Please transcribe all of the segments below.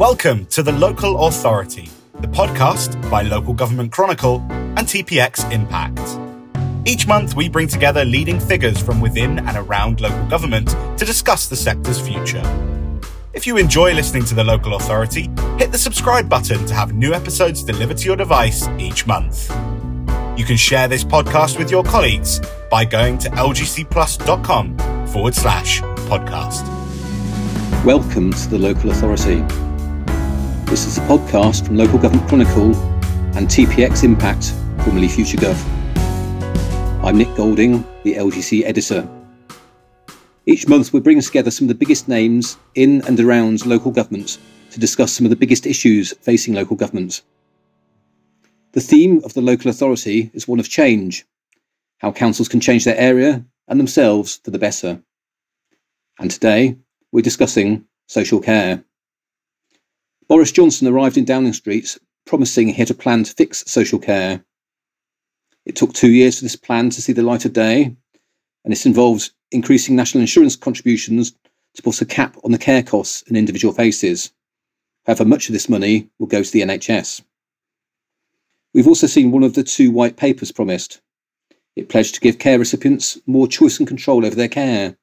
Welcome to The Local Authority, the podcast by Local Government Chronicle and TPX Impact. Each month, we bring together leading figures from within and around local government to discuss the sector's future. If you enjoy listening to The Local Authority, hit the subscribe button to have new episodes delivered to your device each month. You can share this podcast with your colleagues by going to lgcplus.com forward slash podcast. Welcome to the Local Authority. This is a podcast from Local Government Chronicle and TPX Impact, formerly FutureGov. I'm Nick Golding, the LGC editor. Each month, we're bringing together some of the biggest names in and around local government to discuss some of the biggest issues facing local government. The theme of the local authority is one of change how councils can change their area and themselves for the better. And today, we're discussing social care. Boris Johnson arrived in Downing Street promising he had a plan to fix social care. It took two years for this plan to see the light of day, and this involved increasing national insurance contributions to put a cap on the care costs in individual faces. However, much of this money will go to the NHS. We've also seen one of the two white papers promised. It pledged to give care recipients more choice and control over their care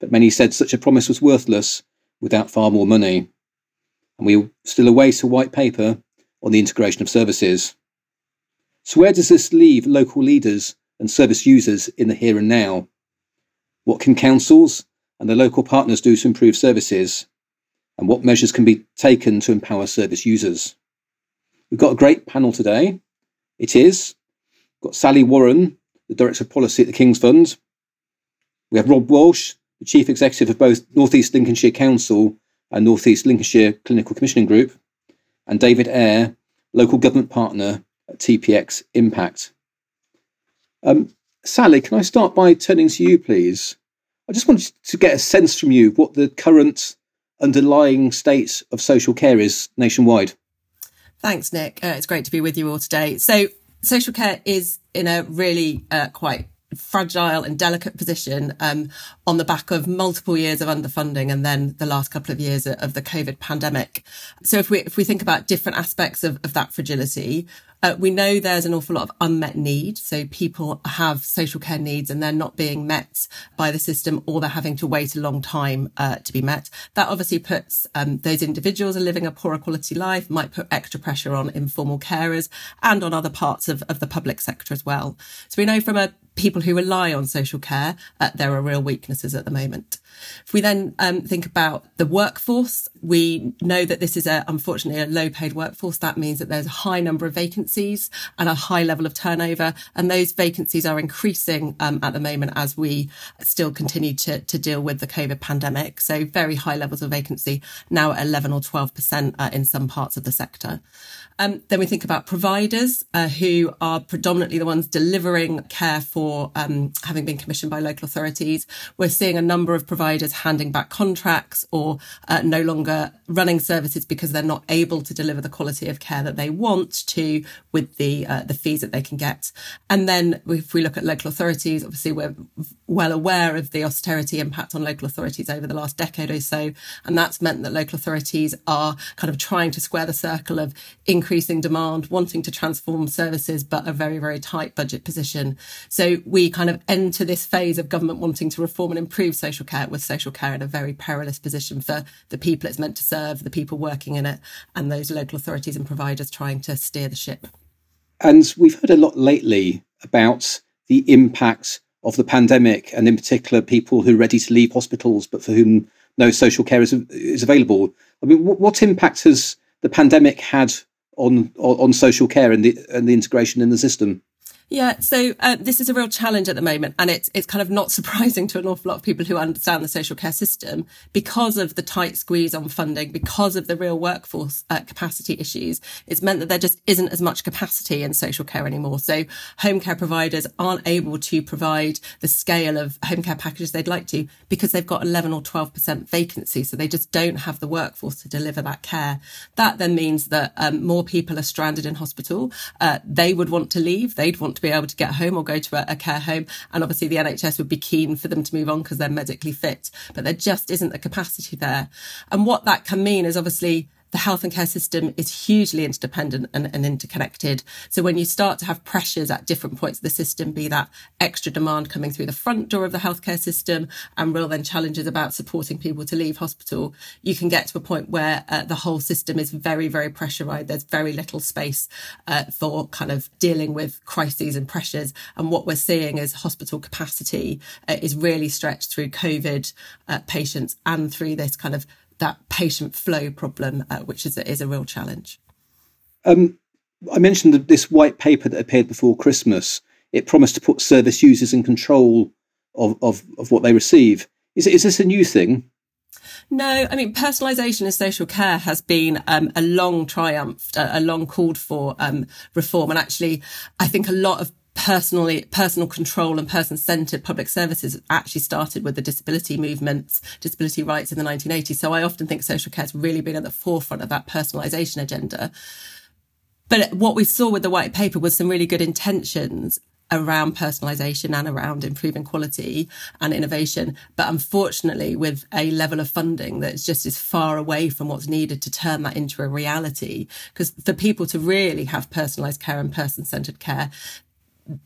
but many said such a promise was worthless without far more money. And we still await a white paper on the integration of services. So, where does this leave local leaders and service users in the here and now? What can councils and their local partners do to improve services? And what measures can be taken to empower service users? We've got a great panel today. It is got Sally Warren, the Director of Policy at the King's Fund. We have Rob Walsh, the Chief Executive of both North East Lincolnshire Council and North East Lincolnshire Clinical Commissioning Group, and David Ayre, Local Government Partner at TPX Impact. Um, Sally, can I start by turning to you, please? I just wanted to get a sense from you of what the current underlying state of social care is nationwide. Thanks, Nick. Uh, it's great to be with you all today. So, social care is in a really uh, quite fragile and delicate position um, on the back of multiple years of underfunding and then the last couple of years of the COVID pandemic. So if we if we think about different aspects of, of that fragility, uh, we know there's an awful lot of unmet need. So people have social care needs and they're not being met by the system or they're having to wait a long time uh, to be met. That obviously puts um, those individuals are living a poorer quality life, might put extra pressure on informal carers and on other parts of, of the public sector as well. So we know from a people who rely on social care, uh, there are real weaknesses at the moment. If we then um, think about the workforce, we know that this is a, unfortunately a low paid workforce. That means that there's a high number of vacancies and a high level of turnover. And those vacancies are increasing um, at the moment as we still continue to, to deal with the COVID pandemic. So very high levels of vacancy now at 11 or 12% uh, in some parts of the sector. Um, then we think about providers uh, who are predominantly the ones delivering care for um, having been commissioned by local authorities. We're seeing a number of providers handing back contracts or uh, no longer running services because they're not able to deliver the quality of care that they want to with the uh, the fees that they can get. And then if we look at local authorities, obviously we're well aware of the austerity impact on local authorities over the last decade or so, and that's meant that local authorities are kind of trying to square the circle of increasing increasing demand, wanting to transform services, but a very, very tight budget position. So we kind of enter this phase of government wanting to reform and improve social care with social care in a very perilous position for the people it's meant to serve, the people working in it, and those local authorities and providers trying to steer the ship. And we've heard a lot lately about the impact of the pandemic, and in particular, people who are ready to leave hospitals but for whom no social care is, is available. I mean, what, what impact has the pandemic had on on social care and the and the integration in the system. Yeah, so uh, this is a real challenge at the moment, and it's it's kind of not surprising to an awful lot of people who understand the social care system because of the tight squeeze on funding, because of the real workforce uh, capacity issues. It's meant that there just isn't as much capacity in social care anymore. So home care providers aren't able to provide the scale of home care packages they'd like to because they've got 11 or 12 percent vacancy, so they just don't have the workforce to deliver that care. That then means that um, more people are stranded in hospital. Uh, they would want to leave. They'd want to be able to get home or go to a, a care home. And obviously the NHS would be keen for them to move on because they're medically fit, but there just isn't the capacity there. And what that can mean is obviously the health and care system is hugely interdependent and, and, interconnected. So when you start to have pressures at different points of the system, be that extra demand coming through the front door of the healthcare system and real then challenges about supporting people to leave hospital, you can get to a point where uh, the whole system is very, very pressurized. There's very little space uh, for kind of dealing with crises and pressures. And what we're seeing is hospital capacity uh, is really stretched through COVID uh, patients and through this kind of that patient flow problem, uh, which is a, is a real challenge. Um, I mentioned this white paper that appeared before Christmas. It promised to put service users in control of, of, of what they receive. Is, is this a new thing? No, I mean, personalisation in social care has been um, a long triumph, a long called for um, reform. And actually, I think a lot of personally personal control and person centered public services actually started with the disability movements disability rights in the 1980s so i often think social care has really been at the forefront of that personalization agenda but what we saw with the white paper was some really good intentions around personalization and around improving quality and innovation. But unfortunately, with a level of funding that's just as far away from what's needed to turn that into a reality, because for people to really have personalized care and person centered care,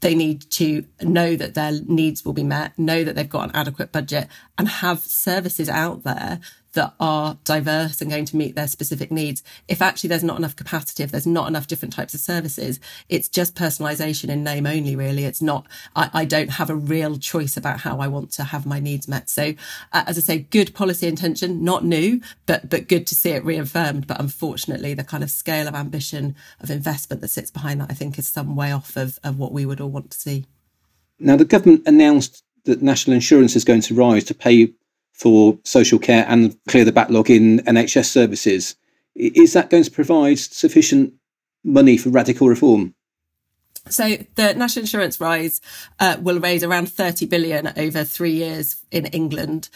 they need to know that their needs will be met, know that they've got an adequate budget and have services out there that are diverse and going to meet their specific needs. If actually there's not enough capacity, if there's not enough different types of services, it's just personalization in name only, really. It's not, I, I don't have a real choice about how I want to have my needs met. So, uh, as I say, good policy intention, not new, but, but good to see it reaffirmed. But unfortunately, the kind of scale of ambition of investment that sits behind that, I think is some way off of, of what we would all want to see. Now, the government announced that national insurance is going to rise to pay for social care and clear the backlog in NHS services. Is that going to provide sufficient money for radical reform? So the national insurance rise uh, will raise around 30 billion over three years in England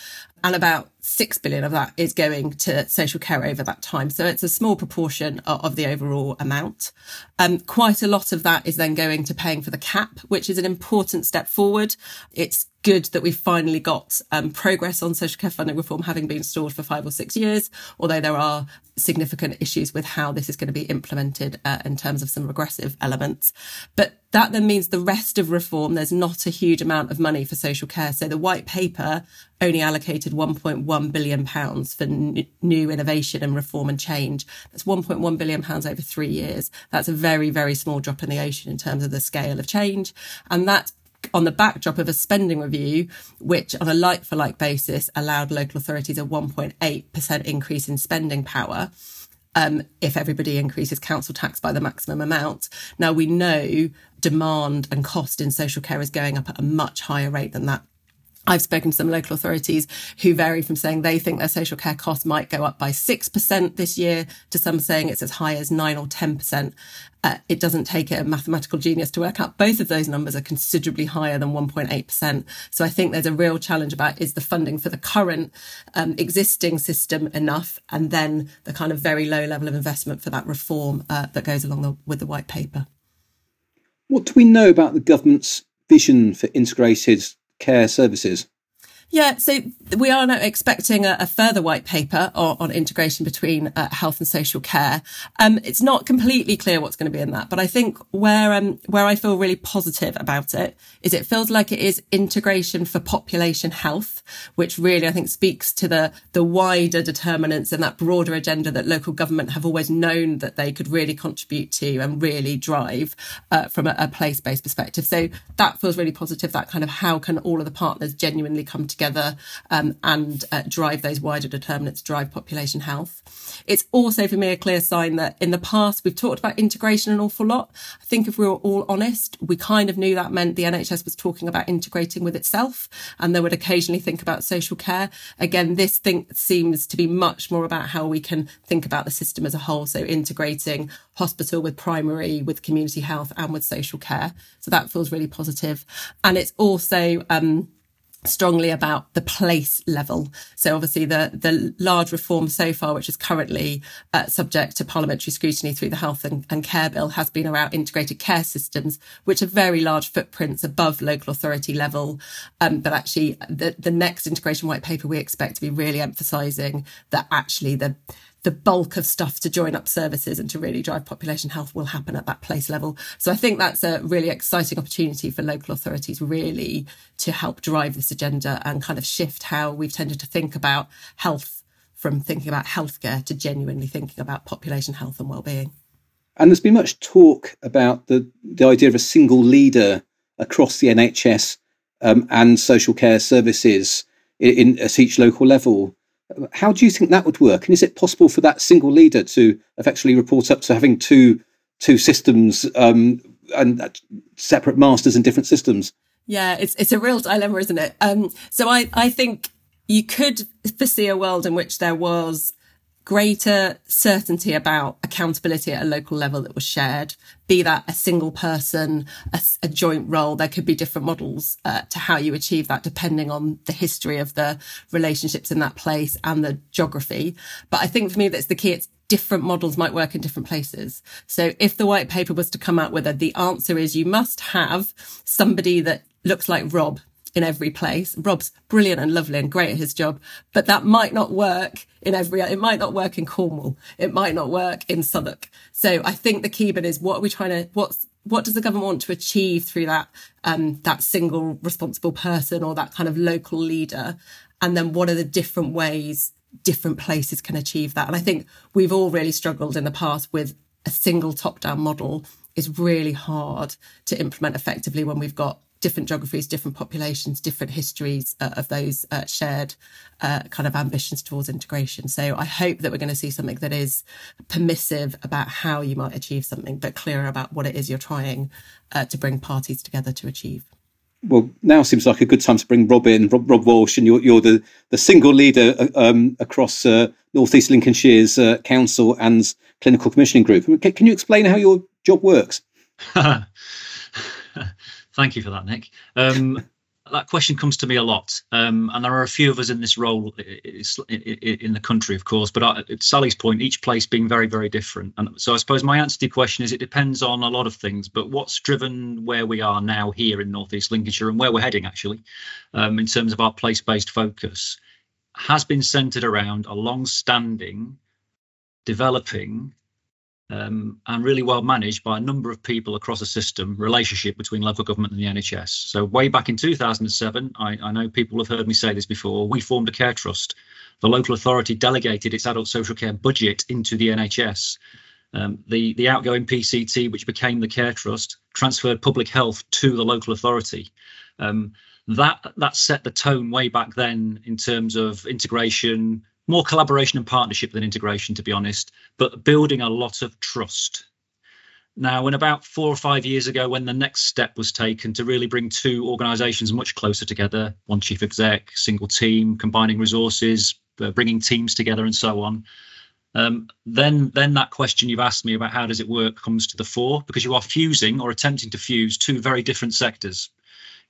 and about 6 billion of that is going to social care over that time. So it's a small proportion of the overall amount. Um, quite a lot of that is then going to paying for the cap, which is an important step forward. It's good that we've finally got um, progress on social care funding reform having been stalled for five or six years, although there are significant issues with how this is going to be implemented uh, in terms of some regressive elements. But that then means the rest of reform, there's not a huge amount of money for social care. So the white paper only allocated 1.1 billion pounds for n- new innovation and reform and change. That's 1.1 billion pounds over three years. That's a very, very small drop in the ocean in terms of the scale of change. And that's on the backdrop of a spending review, which on a like for like basis allowed local authorities a 1.8% increase in spending power. Um, if everybody increases council tax by the maximum amount. Now we know demand and cost in social care is going up at a much higher rate than that I've spoken to some local authorities who vary from saying they think their social care costs might go up by 6% this year to some saying it's as high as 9 or 10%. Uh, it doesn't take a mathematical genius to work out both of those numbers are considerably higher than 1.8%. So I think there's a real challenge about is the funding for the current um, existing system enough? And then the kind of very low level of investment for that reform uh, that goes along the, with the white paper. What do we know about the government's vision for integrated care services? Yeah, so we are now expecting a, a further white paper on, on integration between uh, health and social care. Um, it's not completely clear what's going to be in that, but I think where um, where I feel really positive about it is it feels like it is integration for population health, which really I think speaks to the the wider determinants and that broader agenda that local government have always known that they could really contribute to and really drive uh, from a, a place based perspective. So that feels really positive. That kind of how can all of the partners genuinely come together together um, and uh, drive those wider determinants, drive population health. It's also for me a clear sign that in the past we've talked about integration an awful lot. I think if we were all honest, we kind of knew that meant the NHS was talking about integrating with itself and they would occasionally think about social care. Again, this thing seems to be much more about how we can think about the system as a whole. So integrating hospital with primary, with community health and with social care. So that feels really positive. And it's also, um, strongly about the place level. So obviously the, the large reform so far, which is currently uh, subject to parliamentary scrutiny through the health and, and, care bill has been around integrated care systems, which are very large footprints above local authority level. Um, but actually the, the next integration white paper we expect to be really emphasising that actually the the bulk of stuff to join up services and to really drive population health will happen at that place level. So I think that's a really exciting opportunity for local authorities really to help drive this agenda and kind of shift how we've tended to think about health from thinking about healthcare to genuinely thinking about population health and well-being. And there's been much talk about the, the idea of a single leader across the NHS um, and social care services in, in, at each local level. How do you think that would work? And is it possible for that single leader to effectively report up to having two two systems um, and separate masters in different systems? Yeah, it's it's a real dilemma, isn't it? Um, so I I think you could foresee a world in which there was greater certainty about accountability at a local level that was shared, be that a single person, a, a joint role. There could be different models uh, to how you achieve that depending on the history of the relationships in that place and the geography. But I think for me, that's the key. It's different models might work in different places. So if the white paper was to come out with it, the answer is you must have somebody that looks like Rob in every place. Rob's brilliant and lovely and great at his job, but that might not work in every, it might not work in Cornwall. It might not work in Southwark. So I think the key bit is what are we trying to, what's, what does the government want to achieve through that, um, that single responsible person or that kind of local leader? And then what are the different ways different places can achieve that? And I think we've all really struggled in the past with a single top down model is really hard to implement effectively when we've got different geographies, different populations, different histories uh, of those uh, shared uh, kind of ambitions towards integration. So I hope that we're going to see something that is permissive about how you might achieve something, but clearer about what it is you're trying uh, to bring parties together to achieve. Well, now seems like a good time to bring Rob in, Rob, Rob Walsh, and you're, you're the, the single leader uh, um, across uh, North East Lincolnshire's council and clinical commissioning group. Can, can you explain how your job works? Thank you for that, Nick. Um, that question comes to me a lot, um, and there are a few of us in this role in the country, of course. But at Sally's point, each place being very, very different, and so I suppose my answer to the question is it depends on a lot of things. But what's driven where we are now here in Northeast Lincolnshire and where we're heading actually, um, in terms of our place-based focus, has been centred around a long-standing, developing um, and really well managed by a number of people across a system relationship between local government and the NHS. So way back in 2007, I, I, know people have heard me say this before, we formed a care trust. The local authority delegated its adult social care budget into the NHS. Um, the, the outgoing PCT, which became the care trust, transferred public health to the local authority. Um, that that set the tone way back then in terms of integration, more collaboration and partnership than integration, to be honest, but building a lot of trust. Now, when about four or five years ago, when the next step was taken to really bring two organisations much closer together, one chief exec, single team, combining resources, uh, bringing teams together, and so on, um, then then that question you've asked me about how does it work comes to the fore because you are fusing or attempting to fuse two very different sectors.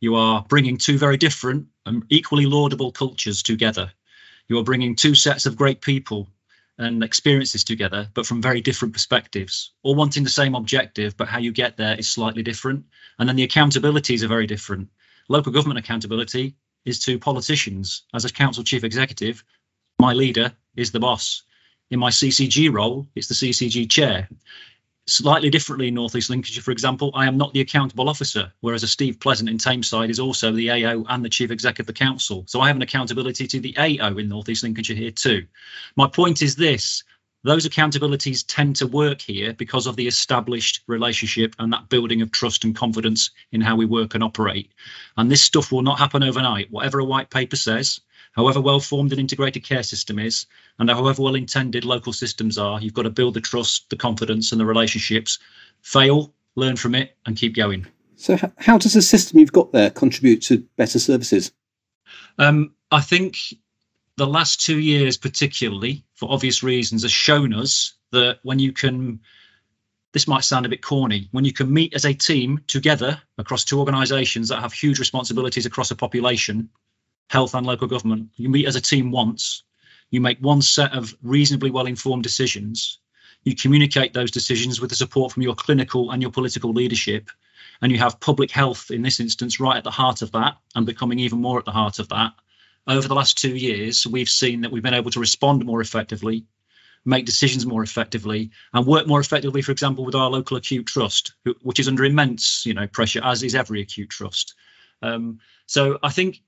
You are bringing two very different and equally laudable cultures together you're bringing two sets of great people and experiences together, but from very different perspectives, all wanting the same objective, but how you get there is slightly different. And then the accountabilities are very different. Local government accountability is to politicians. As a council chief executive, my leader is the boss. In my CCG role, it's the CCG chair slightly differently in Northeast Lincolnshire, for example, I am not the accountable officer, whereas a Steve Pleasant in Tameside is also the AO and the chief exec of the council. So I have an accountability to the AO in Northeast Lincolnshire here too. My point is this those accountabilities tend to work here because of the established relationship and that building of trust and confidence in how we work and operate. And this stuff will not happen overnight. Whatever a white paper says, however well formed an integrated care system is, and however well intended local systems are, you've got to build the trust, the confidence, and the relationships. Fail, learn from it, and keep going. So, how does the system you've got there contribute to better services? Um, I think the last two years, particularly for obvious reasons, has shown us that when you can this might sound a bit corny when you can meet as a team together across two organizations that have huge responsibilities across a population health and local government. You meet as a team once, you make one set of reasonably well informed decisions, you communicate those decisions with the support from your clinical and your political leadership, and you have public health in this instance right at the heart of that and becoming even more at the heart of that. Over the last two years, we've seen that we've been able to respond more effectively. make decisions more effectively, and work more effectively, for example, with our local acute trust, which is under immense, you know, pressure, as is every acute trust. Um, so I think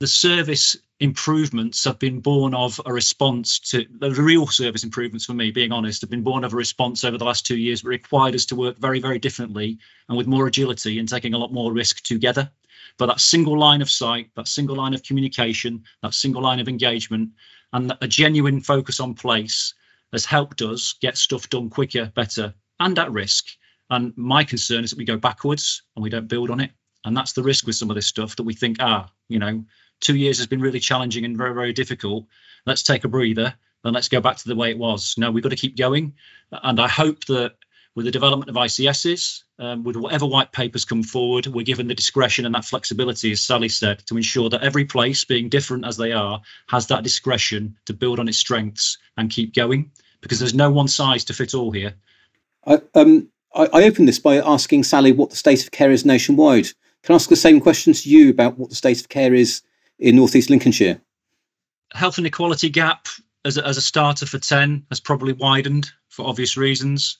the service improvements have been born of a response to the real service improvements for me being honest have been born of a response over the last two years but required us to work very very differently and with more agility and taking a lot more risk together. But that single line of sight that single line of communication that single line of engagement and a genuine focus on place has helped us get stuff done quicker better and at risk. And my concern is that we go backwards and we don't build on it. And that's the risk with some of this stuff that we think ah you know two years has been really challenging and very, very difficult. Let's take a breather and let's go back to the way it was. No, we've got to keep going. And I hope that with the development of ICSs, um, with whatever white papers come forward, we're given the discretion and that flexibility, as Sally said, to ensure that every place, being different as they are, has that discretion to build on its strengths and keep going. Because there's no one size to fit all here. I, um, I, I opened this by asking Sally what the state of care is nationwide. Can I ask the same question to you about what the state of care is in northeast Lincolnshire? Health inequality gap as a, as a starter for 10 has probably widened for obvious reasons.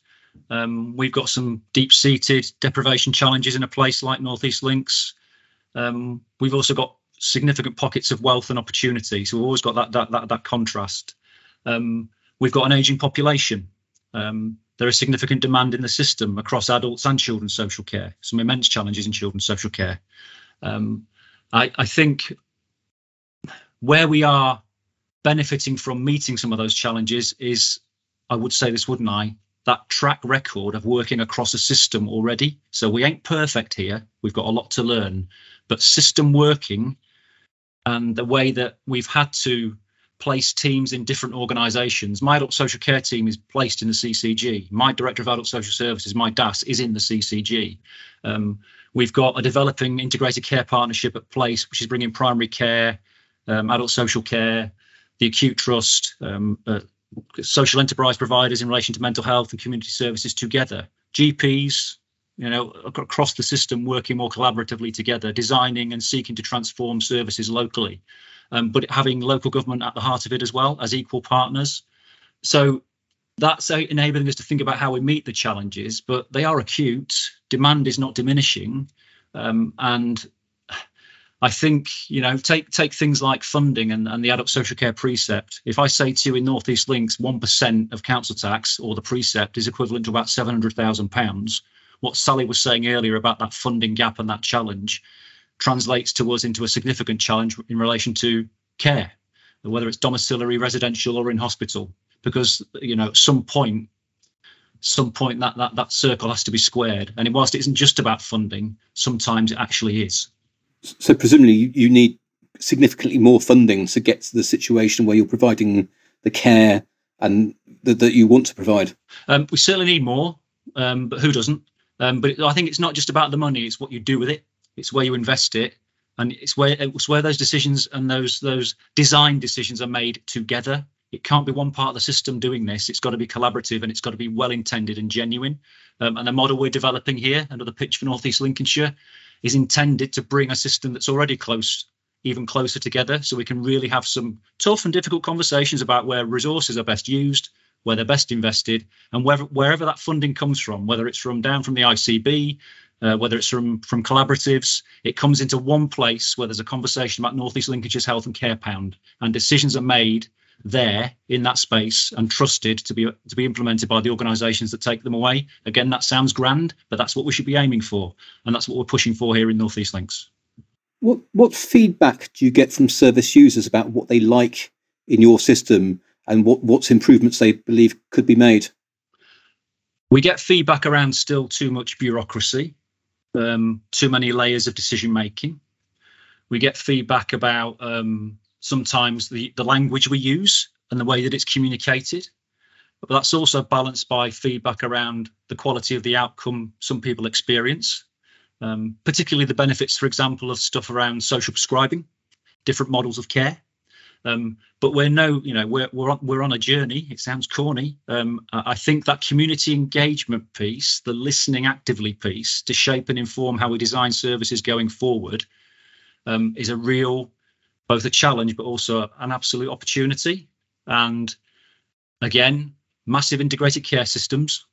Um, we've got some deep seated deprivation challenges in a place like Northeast Lincs. Um, we've also got significant pockets of wealth and opportunity. So we've always got that that that, that contrast. Um, we've got an aging population. Um, there is significant demand in the system across adults and children's social care. Some immense challenges in children's social care. Um, I, I think where we are benefiting from meeting some of those challenges is, I would say this, wouldn't I? That track record of working across a system already. So we ain't perfect here. We've got a lot to learn, but system working and the way that we've had to place teams in different organisations. My adult social care team is placed in the CCG. My director of adult social services, my DAS, is in the CCG. Um, we've got a developing integrated care partnership at place, which is bringing primary care, um, adult social care, the acute trust, um, uh, social enterprise providers in relation to mental health and community services together, GPs, you know, across the system working more collaboratively together, designing and seeking to transform services locally, um, but having local government at the heart of it as well as equal partners. So that's enabling us to think about how we meet the challenges, but they are acute. Demand is not diminishing, um, and I think you know take take things like funding and, and the adult social care precept. If I say to you in Northeast Lincs, one percent of council tax or the precept is equivalent to about seven hundred thousand pounds. What Sally was saying earlier about that funding gap and that challenge translates to us into a significant challenge in relation to care, whether it's domiciliary, residential, or in hospital. Because you know, at some point, some point that that that circle has to be squared. And whilst it isn't just about funding, sometimes it actually is. So presumably you need significantly more funding to get to the situation where you're providing the care and that, you want to provide. Um, we certainly need more, um, but who doesn't? Um, but I think it's not just about the money; it's what you do with it. It's where you invest it, and it's where it's where those decisions and those those design decisions are made together. It can't be one part of the system doing this. It's got to be collaborative and it's got to be well intended and genuine. Um, and the model we're developing here, another pitch for North East Lincolnshire, is intended to bring a system that's already close even closer together so we can really have some tough and difficult conversations about where resources are best used where they're best invested and wherever, that funding comes from whether it's from down from the icb uh, whether it's from from collaboratives it comes into one place where there's a conversation about northeast lincolnshire's health and care pound and decisions are made there in that space and trusted to be to be implemented by the organisations that take them away. Again, that sounds grand, but that's what we should be aiming for, and that's what we're pushing for here in Northeast Lincs. What what feedback do you get from service users about what they like in your system and what what improvements they believe could be made? We get feedback around still too much bureaucracy, um, too many layers of decision making. We get feedback about um, sometimes the, the language we use and the way that it's communicated. But that's also balanced by feedback around the quality of the outcome some people experience, um, particularly the benefits, for example, of stuff around social prescribing, different models of care. Um, but we're no, you know, we're we're on, we're on a journey. It sounds corny. Um, I think that community engagement piece, the listening actively piece, to shape and inform how we design services going forward, um, is a real both a challenge but also an absolute opportunity. And again, massive integrated care systems.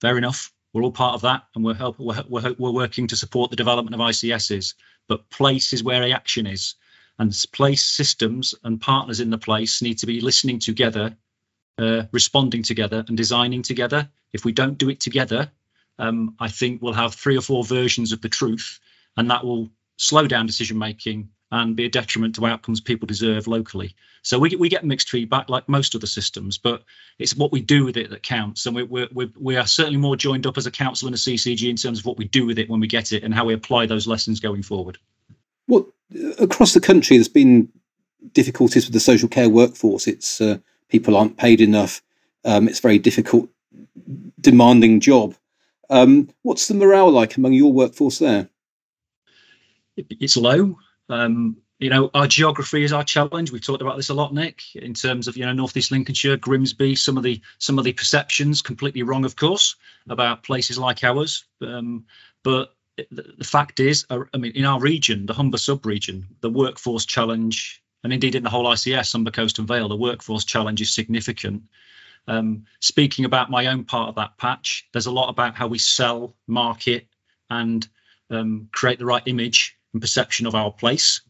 Fair enough. We're all part of that, and we're help, we're, we're, we're working to support the development of ICSs. But place is where action is, and place systems and partners in the place need to be listening together, uh, responding together, and designing together. If we don't do it together, um, I think we'll have three or four versions of the truth, and that will slow down decision making and be a detriment to outcomes people deserve locally. So we, we get mixed feedback like most other systems, but it's what we do with it that counts. And we, we, we, we are certainly more joined up as a council and a CCG in terms of what we do with it when we get it and how we apply those lessons going forward. Well, across the country, there's been difficulties with the social care workforce. It's uh, people aren't paid enough. Um, it's very difficult, demanding job. Um, what's the morale like among your workforce there? It's low. Um, you know, our geography is our challenge. We've talked about this a lot, Nick, in terms of you know Northeast Lincolnshire, Grimsby, some of the some of the perceptions completely wrong, of course, about places like ours. Um, but the, fact is, uh, I mean, in our region, the Humber sub-region, the workforce challenge, and indeed in the whole ICS, Humber Coast and Vale, the workforce challenge is significant. Um, speaking about my own part of that patch, there's a lot about how we sell, market, and um, create the right image and perception of our place.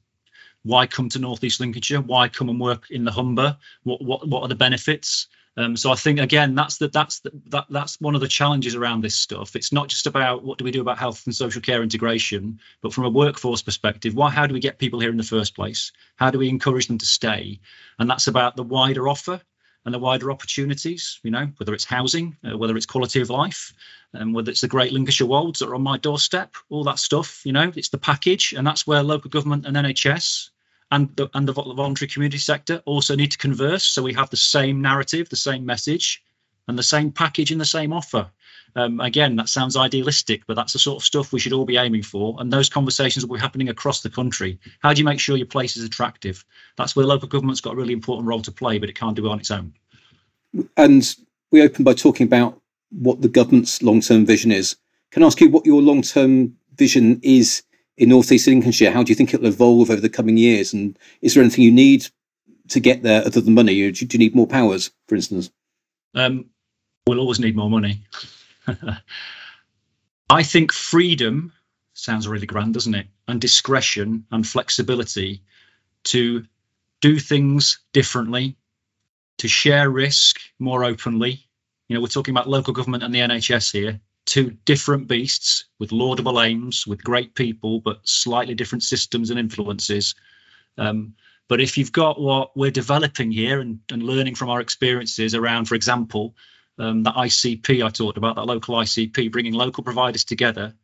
Why come to Northeast Lincolnshire? Why come and work in the Humber? What what what are the benefits? Um, so I think again that's the, that's the, that that's one of the challenges around this stuff. It's not just about what do we do about health and social care integration, but from a workforce perspective, why how do we get people here in the first place? How do we encourage them to stay? And that's about the wider offer and the wider opportunities, you know, whether it's housing, uh, whether it's quality of life, and um, whether it's the great Lincolnshire Wolds that are on my doorstep, all that stuff, you know, it's the package. And that's where local government and NHS and the, and the voluntary community sector also need to converse. So we have the same narrative, the same message, and the same package and the same offer. Um, again, that sounds idealistic, but that's the sort of stuff we should all be aiming for. And those conversations will be happening across the country. How do you make sure your place is attractive? That's where local government's got a really important role to play, but it can't do it on its own. And we open by talking about what the government's long term vision is. Can I ask you what your long term vision is in North East Lincolnshire? How do you think it'll evolve over the coming years? And is there anything you need to get there other than money? Do you need more powers, for instance? Um, we'll always need more money. I think freedom sounds really grand, doesn't it? And discretion and flexibility to do things differently, to share risk more openly. You know, we're talking about local government and the NHS here, two different beasts with laudable aims, with great people, but slightly different systems and influences. Um, but if you've got what we're developing here and, and learning from our experiences around, for example, um, that ICP I talked about, that local ICP, bringing local providers together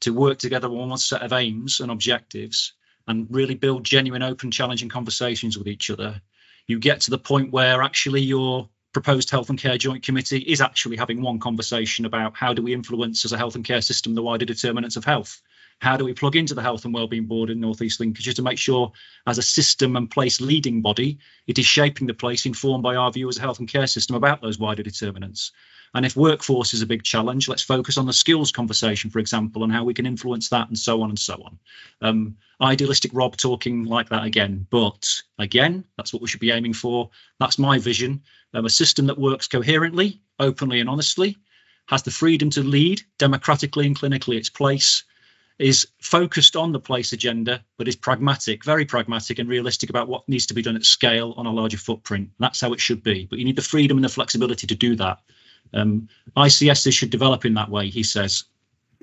to work together on one set of aims and objectives and really build genuine, open, challenging conversations with each other. You get to the point where actually your proposed health and care joint committee is actually having one conversation about how do we influence as a health and care system the wider determinants of health how do we plug into the Health and Wellbeing Board in North East Lincolnshire to make sure, as a system and place leading body, it is shaping the place informed by our view as a health and care system about those wider determinants? And if workforce is a big challenge, let's focus on the skills conversation, for example, and how we can influence that, and so on and so on. Um, idealistic Rob talking like that again, but again, that's what we should be aiming for. That's my vision. Um, a system that works coherently, openly, and honestly, has the freedom to lead democratically and clinically its place, is focused on the place agenda, but is pragmatic, very pragmatic and realistic about what needs to be done at scale on a larger footprint. That's how it should be. But you need the freedom and the flexibility to do that. Um, ICSs should develop in that way, he says.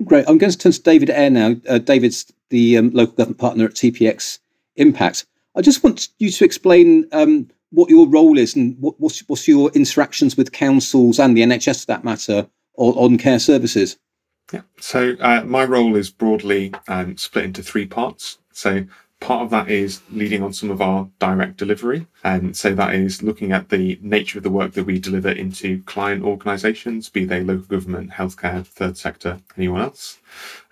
Great. I'm going to turn to David Ayre now. Uh, David's the um, local government partner at TPX Impact. I just want you to explain um, what your role is and what, what's, what's, your interactions with councils and the NHS, for that matter, on, on care services. Yeah. So uh, my role is broadly um, split into three parts. So part of that is leading on some of our direct delivery. And so that is looking at the nature of the work that we deliver into client organizations, be they local government, healthcare, third sector, anyone else.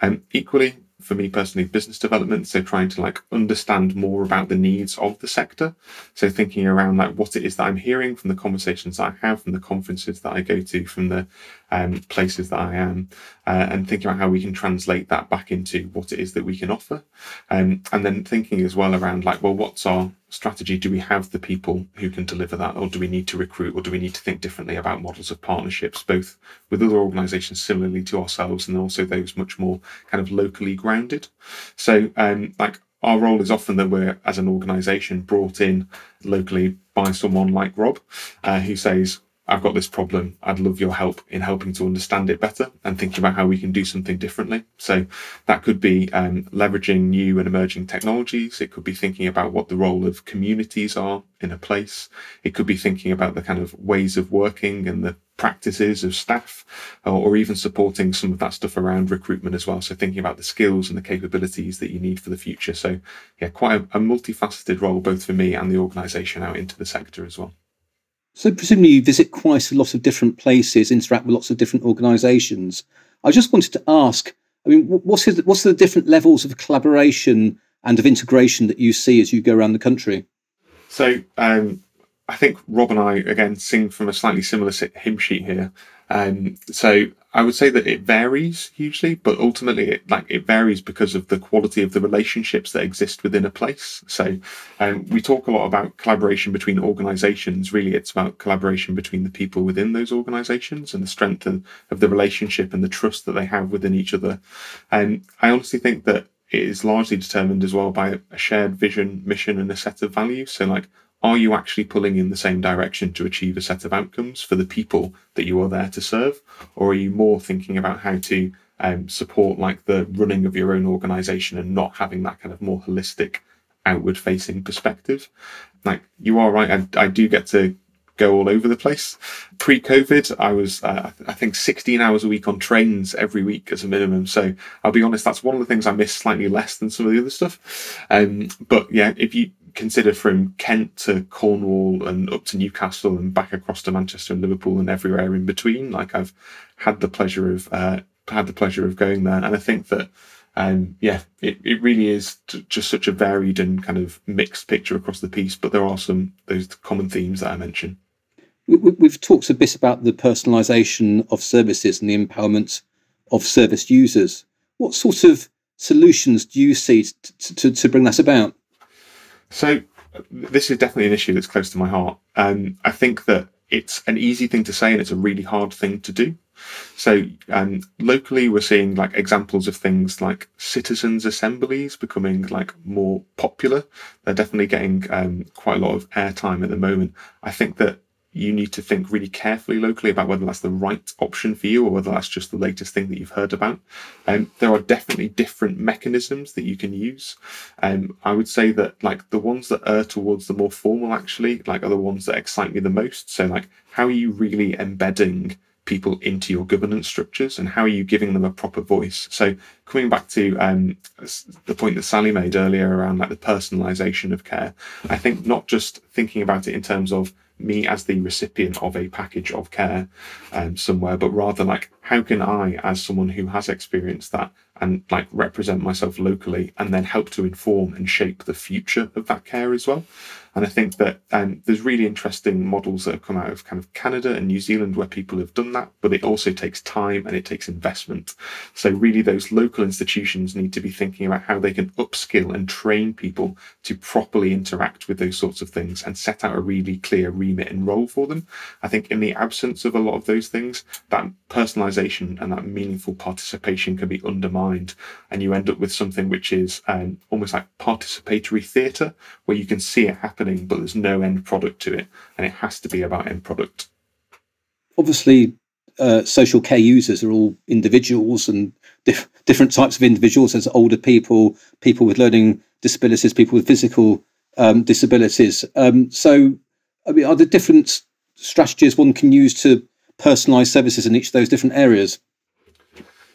And equally, for me personally, business development. So trying to like understand more about the needs of the sector. So thinking around like what it is that I'm hearing from the conversations that I have, from the conferences that I go to, from the um, places that I am, uh, and thinking about how we can translate that back into what it is that we can offer. Um, and then thinking as well around like, well, what's our strategy do we have the people who can deliver that or do we need to recruit or do we need to think differently about models of partnerships both with other organizations similarly to ourselves and also those much more kind of locally grounded so um, like our role is often that we're as an organization brought in locally by someone like rob uh, who says I've got this problem. I'd love your help in helping to understand it better and thinking about how we can do something differently. So that could be um, leveraging new and emerging technologies. It could be thinking about what the role of communities are in a place. It could be thinking about the kind of ways of working and the practices of staff, or, or even supporting some of that stuff around recruitment as well. So thinking about the skills and the capabilities that you need for the future. So yeah, quite a, a multifaceted role both for me and the organisation out into the sector as well. So presumably you visit quite a lot of different places, interact with lots of different organisations. I just wanted to ask, I mean, what's the, what's the different levels of collaboration and of integration that you see as you go around the country? So um, I think Rob and I again sing from a slightly similar hymn sheet here. Um, so I would say that it varies hugely, but ultimately it like it varies because of the quality of the relationships that exist within a place. So um, we talk a lot about collaboration between organizations. Really, it's about collaboration between the people within those organizations and the strength of, of the relationship and the trust that they have within each other. And I honestly think that it is largely determined as well by a shared vision, mission, and a set of values. So like are you actually pulling in the same direction to achieve a set of outcomes for the people that you are there to serve? Or are you more thinking about how to um, support like the running of your own organization and not having that kind of more holistic outward facing perspective? Like you are right. I, I do get to go all over the place. Pre COVID, I was, uh, I think, 16 hours a week on trains every week as a minimum. So I'll be honest, that's one of the things I miss slightly less than some of the other stuff. Um, but yeah, if you, consider from Kent to Cornwall and up to Newcastle and back across to Manchester and Liverpool and everywhere in between. Like I've had the pleasure of uh, had the pleasure of going there, and I think that um, yeah, it, it really is t- just such a varied and kind of mixed picture across the piece. But there are some those common themes that I mentioned. We've talked a bit about the personalisation of services and the empowerment of service users. What sort of solutions do you see to, to, to bring that about? So this is definitely an issue that's close to my heart. Um, I think that it's an easy thing to say and it's a really hard thing to do. So um, locally, we're seeing like examples of things like citizens' assemblies becoming like more popular. They're definitely getting um, quite a lot of airtime at the moment. I think that you need to think really carefully locally about whether that's the right option for you or whether that's just the latest thing that you've heard about. Um, there are definitely different mechanisms that you can use. Um, I would say that like the ones that are towards the more formal actually, like are the ones that excite me the most. So like how are you really embedding people into your governance structures and how are you giving them a proper voice so coming back to um, the point that sally made earlier around like the personalization of care i think not just thinking about it in terms of me as the recipient of a package of care um, somewhere, but rather like how can I, as someone who has experienced that, and like represent myself locally, and then help to inform and shape the future of that care as well. And I think that um, there's really interesting models that have come out of kind of Canada and New Zealand where people have done that, but it also takes time and it takes investment. So really those local institutions need to be thinking about how they can upskill and train people to properly interact with those sorts of things and set out a really clear remit and role for them. I think in the absence of a lot of those things, that personalization and that meaningful participation can be undermined and you end up with something which is um, almost like participatory theatre where you can see it happen happening, but there's no end product to it, and it has to be about end product. Obviously, uh, social care users are all individuals and dif- different types of individuals. There's older people, people with learning disabilities, people with physical um, disabilities. Um, so, I mean, are there different strategies one can use to personalise services in each of those different areas?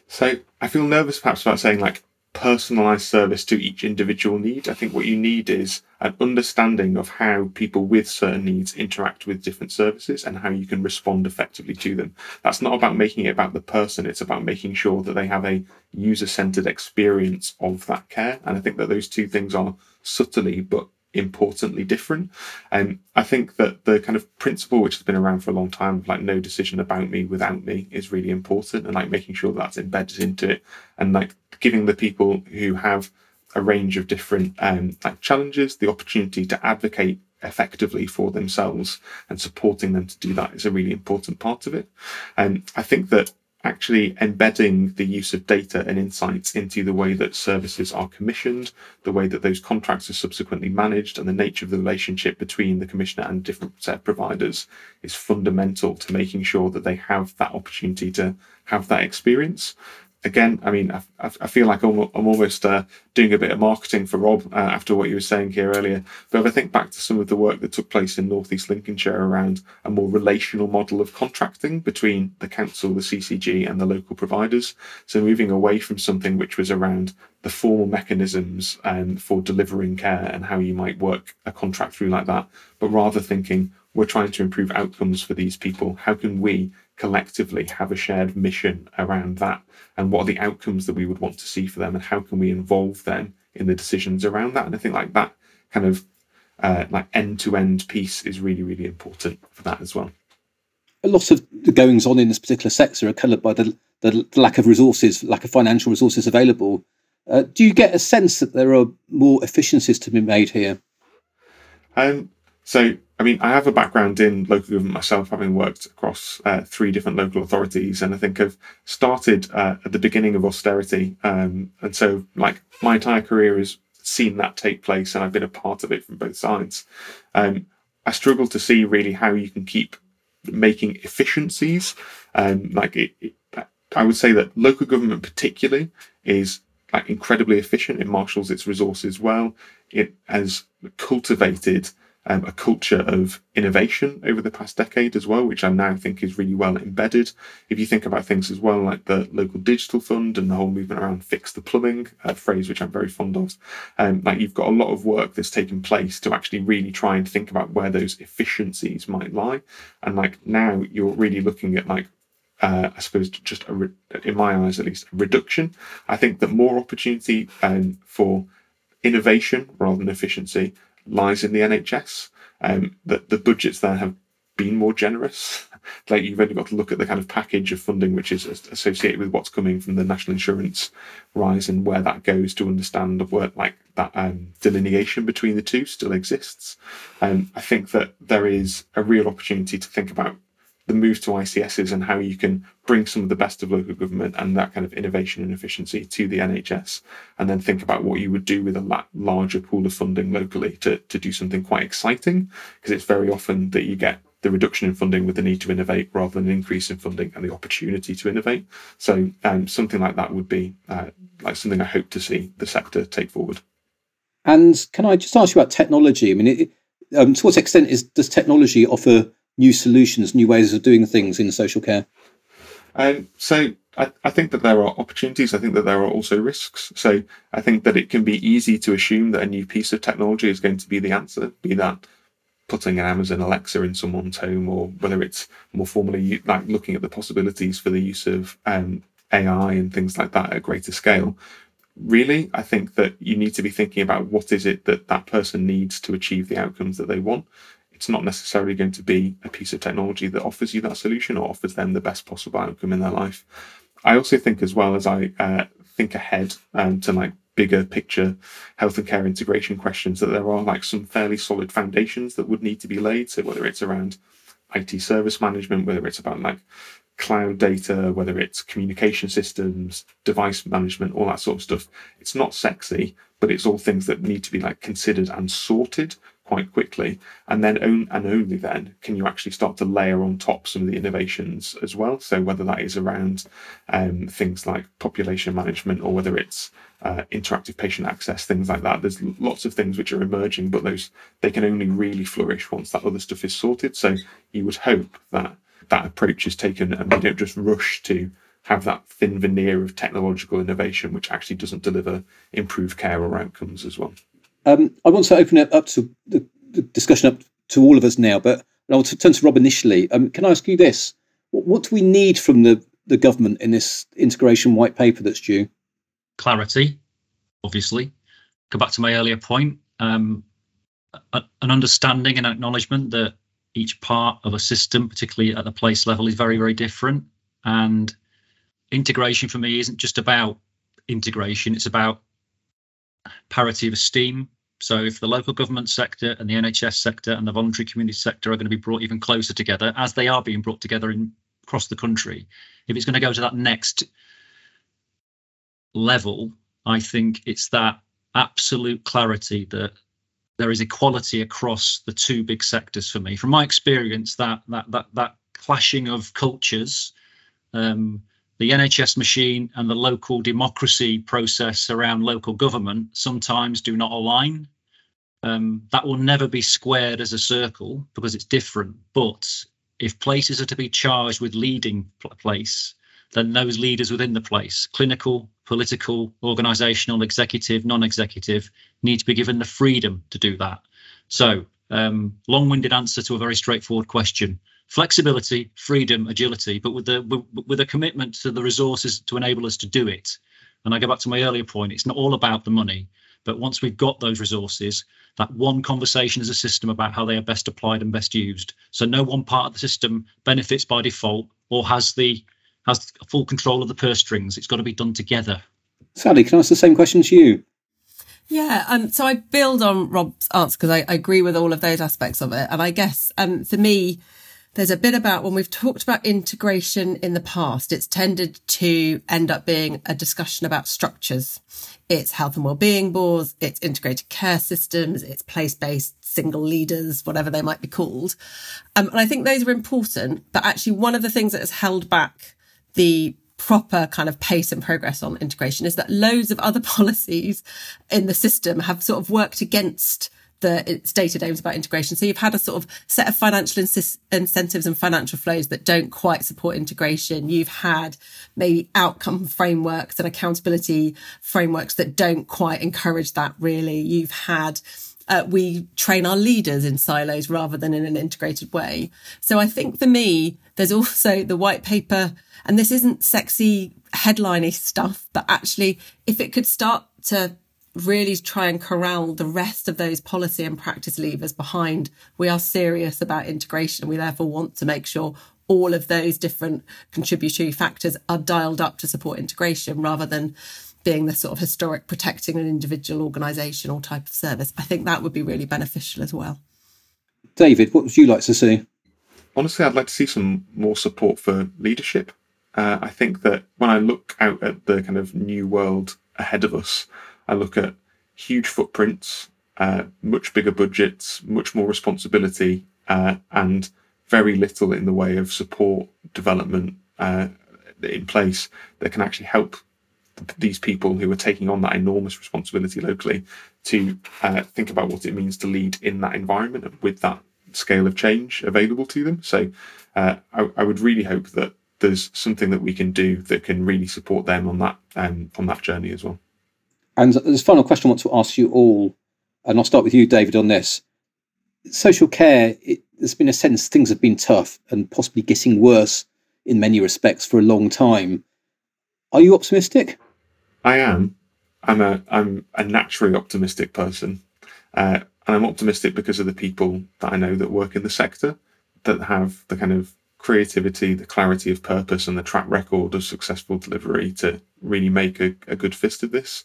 So, I feel nervous perhaps about saying like personalized service to each individual need. I think what you need is an understanding of how people with certain needs interact with different services and how you can respond effectively to them. That's not about making it about the person, it's about making sure that they have a user centered experience of that care. And I think that those two things are subtly but importantly different. And um, I think that the kind of principle which has been around for a long time of like no decision about me without me is really important and like making sure that's embedded into it and like giving the people who have a range of different um, like challenges, the opportunity to advocate effectively for themselves and supporting them to do that is a really important part of it. And I think that actually embedding the use of data and insights into the way that services are commissioned, the way that those contracts are subsequently managed, and the nature of the relationship between the commissioner and different set providers is fundamental to making sure that they have that opportunity to have that experience again, I mean, I, I feel like I'm, I'm almost uh, doing a bit of marketing for Rob uh, after what you were saying here earlier. But if I think back to some of the work that took place in Northeast Lincolnshire around a more relational model of contracting between the council, the CCG, and the local providers, so moving away from something which was around the formal mechanisms um, for delivering care and how you might work a contract through like that, but rather thinking we're trying to improve outcomes for these people. How can we collectively have a shared mission around that and what are the outcomes that we would want to see for them and how can we involve them in the decisions around that. And i think like that kind of uh, like end-to-end piece is really really important for that as well. A lot of the goings on in this particular sector are coloured by the, the, lack of resources lack of financial resources available. Uh, do you get a sense that there are more efficiencies to be made here? Um, so I mean, I have a background in local government myself, having worked across uh, three different local authorities, and I think I've started uh, at the beginning of austerity, um, and so like my entire career has seen that take place, and I've been a part of it from both sides. Um, I struggle to see really how you can keep making efficiencies. Um, like it, it, I would say that local government particularly is like incredibly efficient. It marshals its resources well. It has cultivated um, a culture of innovation over the past decade as well, which I now think is really well embedded. If you think about things as well, like the local digital fund and the whole movement around fix the plumbing, a phrase which I'm very fond of, um, like you've got a lot of work that's taken place to actually really try and think about where those efficiencies might lie. And like now you're really looking at like uh, I suppose just re- in my eyes at least a reduction. I think that more opportunity um, for innovation rather than efficiency lies in the NHS. Um, that the budgets there have been more generous. like you've only got to look at the kind of package of funding which is associated with what's coming from the national insurance rise and where that goes to understand where like that um, delineation between the two still exists. Um, I think that there is a real opportunity to think about the move to ICSs and how you can bring some of the best of local government and that kind of innovation and efficiency to the NHS, and then think about what you would do with a larger pool of funding locally to, to do something quite exciting. Because it's very often that you get the reduction in funding with the need to innovate rather than an increase in funding and the opportunity to innovate. So um, something like that would be uh, like something I hope to see the sector take forward. And can I just ask you about technology? I mean, it, um, to what extent is does technology offer new solutions, new ways of doing things in social care? Um, so I, I, think that there are opportunities. I think that there are also risks. So I think that it can be easy to assume that a new piece of technology is going to be the answer, be that putting an Amazon Alexa in someone's home, or whether it's more formally like looking at the possibilities for the use of um, AI and things like that at a greater scale. Really, I think that you need to be thinking about what is it that that person needs to achieve the outcomes that they want it's not necessarily going to be a piece of technology that offers you that solution or offers them the best possible outcome in their life. I also think, as well as I uh, think ahead um, to like bigger picture health and care integration questions, that there are like some fairly solid foundations that would need to be laid. So whether it's around IT service management, whether it's about like cloud data, whether it's communication systems, device management, all that sort of stuff. It's not sexy, but it's all things that need to be like considered and sorted quite quickly. And then and only then can you actually start to layer on top some of the innovations as well. So whether that is around um, things like population management or whether it's uh, interactive patient access, things like that. There's lots of things which are emerging, but those they can only really flourish once that other stuff is sorted. So you would hope that that approach is taken and we don't just rush to have that thin veneer of technological innovation which actually doesn't deliver improved care or outcomes as well. Um, I want to open it up to the, the, discussion up to all of us now, but I'll turn to Rob initially. Um, can I ask you this? What, what, do we need from the, the government in this integration white paper that's due? Clarity, obviously. Go back to my earlier point. Um, a, an understanding and acknowledgement that each part of a system, particularly at the place level, is very, very different. And integration for me isn't just about integration, it's about parity of esteem. So if the local government sector and the NHS sector and the voluntary community sector are going to be brought even closer together, as they are being brought together in across the country, if it's going to go to that next level, I think it's that absolute clarity that there is equality across the two big sectors for me. From my experience, that that that that clashing of cultures, um, the NHS machine and the local democracy process around local government sometimes do not align. Um, that will never be squared as a circle because it's different. But if places are to be charged with leading place, then those leaders within the place, clinical, political, organizational, executive, non executive, need to be given the freedom to do that. So, um, long winded answer to a very straightforward question flexibility, freedom, agility, but with the with a commitment to the resources to enable us to do it. And I go back to my earlier point, it's not all about the money, but once we've got those resources, that one conversation as a system about how they are best applied and best used. So no one part of the system benefits by default or has the has full control of the purse strings. It's got to be done together. Sally, can I ask the same question to you? Yeah, um, so I build on Rob's answer because I, I, agree with all of those aspects of it. And I guess um, for me, there's a bit about when we've talked about integration in the past, it's tended to end up being a discussion about structures. It's health and well-being boards, it's integrated care systems, it's place-based single leaders, whatever they might be called. Um, and I think those are important, but actually one of the things that has held back the proper kind of pace and progress on integration is that loads of other policies in the system have sort of worked against the stated aims about integration. So you've had a sort of set of financial inc- incentives and financial flows that don't quite support integration. You've had maybe outcome frameworks and accountability frameworks that don't quite encourage that really. You've had uh, we train our leaders in silos rather than in an integrated way. So I think for me, there's also the white paper, and this isn't sexy headliney stuff, but actually, if it could start to really try and corral the rest of those policy and practice levers behind, we are serious about integration. We therefore want to make sure all of those different contributory factors are dialed up to support integration rather than being the sort of historic protecting an individual organisational type of service. I think that would be really beneficial as well. David, what would you like to see? Honestly, I'd like to see some more support for leadership. Uh, I think that when I look out at the kind of new world ahead of us, I look at huge footprints, uh, much bigger budgets, much more responsibility, uh, and very little in the way of support development uh, in place that can actually help these people who are taking on that enormous responsibility locally to uh, think about what it means to lead in that environment and with that scale of change available to them. So uh, I, I, would really hope that there's something that we can do that can really support them on that um, on that journey as well. And a final question I want to ask you all, and I'll start with you, David, on this. Social care, it, there's been a sense things have been tough and possibly getting worse in many respects for a long time. Are you optimistic? I am. I'm a I'm a naturally optimistic person, uh, and I'm optimistic because of the people that I know that work in the sector that have the kind of creativity, the clarity of purpose, and the track record of successful delivery to really make a, a good fist of this.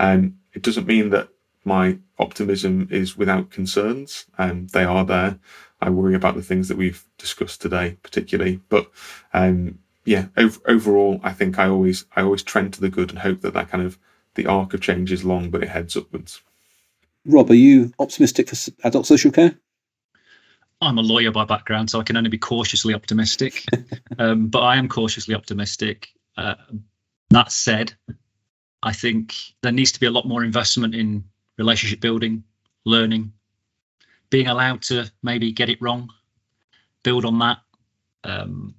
And um, it doesn't mean that my optimism is without concerns. Um, they are there. I worry about the things that we've discussed today, particularly. But um, yeah, ov- overall, I think I always I always trend to the good and hope that that kind of the arc of change is long, but it heads upwards. Rob, are you optimistic for adult social care? I'm a lawyer by background, so I can only be cautiously optimistic. um, but I am cautiously optimistic. Uh, that said, I think there needs to be a lot more investment in relationship building, learning, being allowed to maybe get it wrong, build on that. Um,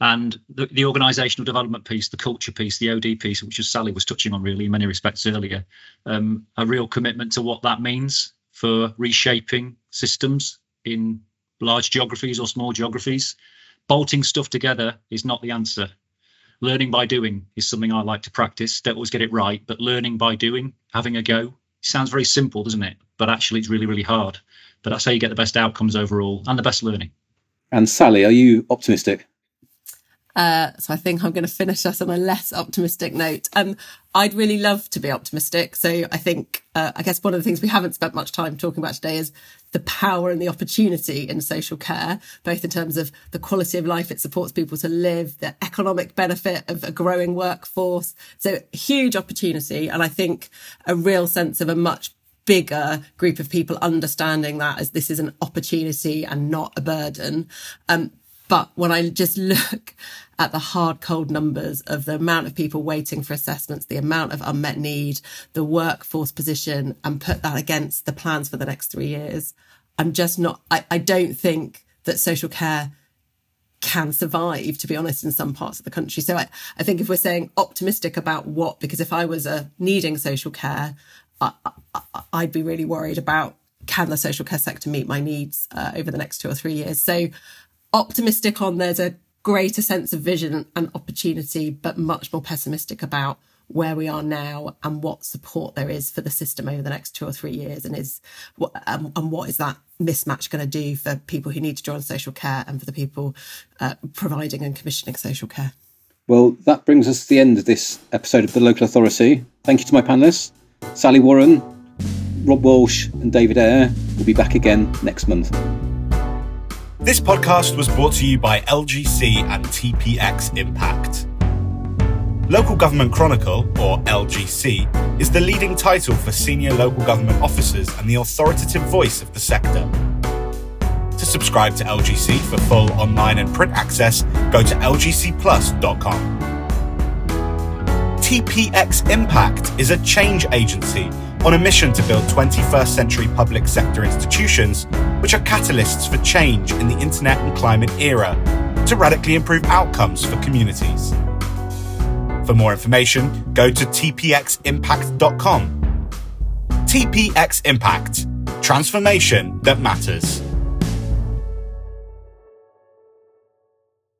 and the, the organisational development piece, the culture piece, the OD piece, which as Sally was touching on really in many respects earlier, um, a real commitment to what that means for reshaping systems in large geographies or small geographies. Bolting stuff together is not the answer. Learning by doing is something I like to practice. Don't always get it right, but learning by doing, having a go, sounds very simple, doesn't it? But actually, it's really, really hard. But that's how you get the best outcomes overall and the best learning. And Sally, are you optimistic? Uh, so I think I'm going to finish us on a less optimistic note. Um, I'd really love to be optimistic. So I think, uh, I guess one of the things we haven't spent much time talking about today is the power and the opportunity in social care, both in terms of the quality of life it supports people to live, the economic benefit of a growing workforce. So huge opportunity. And I think a real sense of a much bigger group of people understanding that as this is an opportunity and not a burden. Um, but when I just look at the hard, cold numbers of the amount of people waiting for assessments, the amount of unmet need, the workforce position, and put that against the plans for the next three years, I'm just not, I, I don't think that social care can survive, to be honest, in some parts of the country. So I, I think if we're saying optimistic about what, because if I was uh, needing social care, I, would be really worried about can the social care sector meet my needs uh, over the next two or three years. So optimistic on there's a greater sense of vision and opportunity, but much more pessimistic about where we are now and what support there is for the system over the next two or three years, and is um, and what is that mismatch going to do for people who need to join social care and for the people uh, providing and commissioning social care. Well, that brings us to the end of this episode of the Local Authority. Thank you to my panelists, Sally Warren, Rob Walsh, and David Ayre. We'll be back again next month. This podcast was brought to you by LGC and TPX Impact. Local Government Chronicle, or LGC, is the leading title for senior local government officers and the authoritative voice of the sector. To subscribe to LGC for full online and print access, go to lgcplus.com. TPX Impact is a change agency on a mission to build 21st century public sector institutions which are catalysts for change in the internet and climate era to radically improve outcomes for communities. For more information, go to tpximpact.com. TPX Impact Transformation that matters.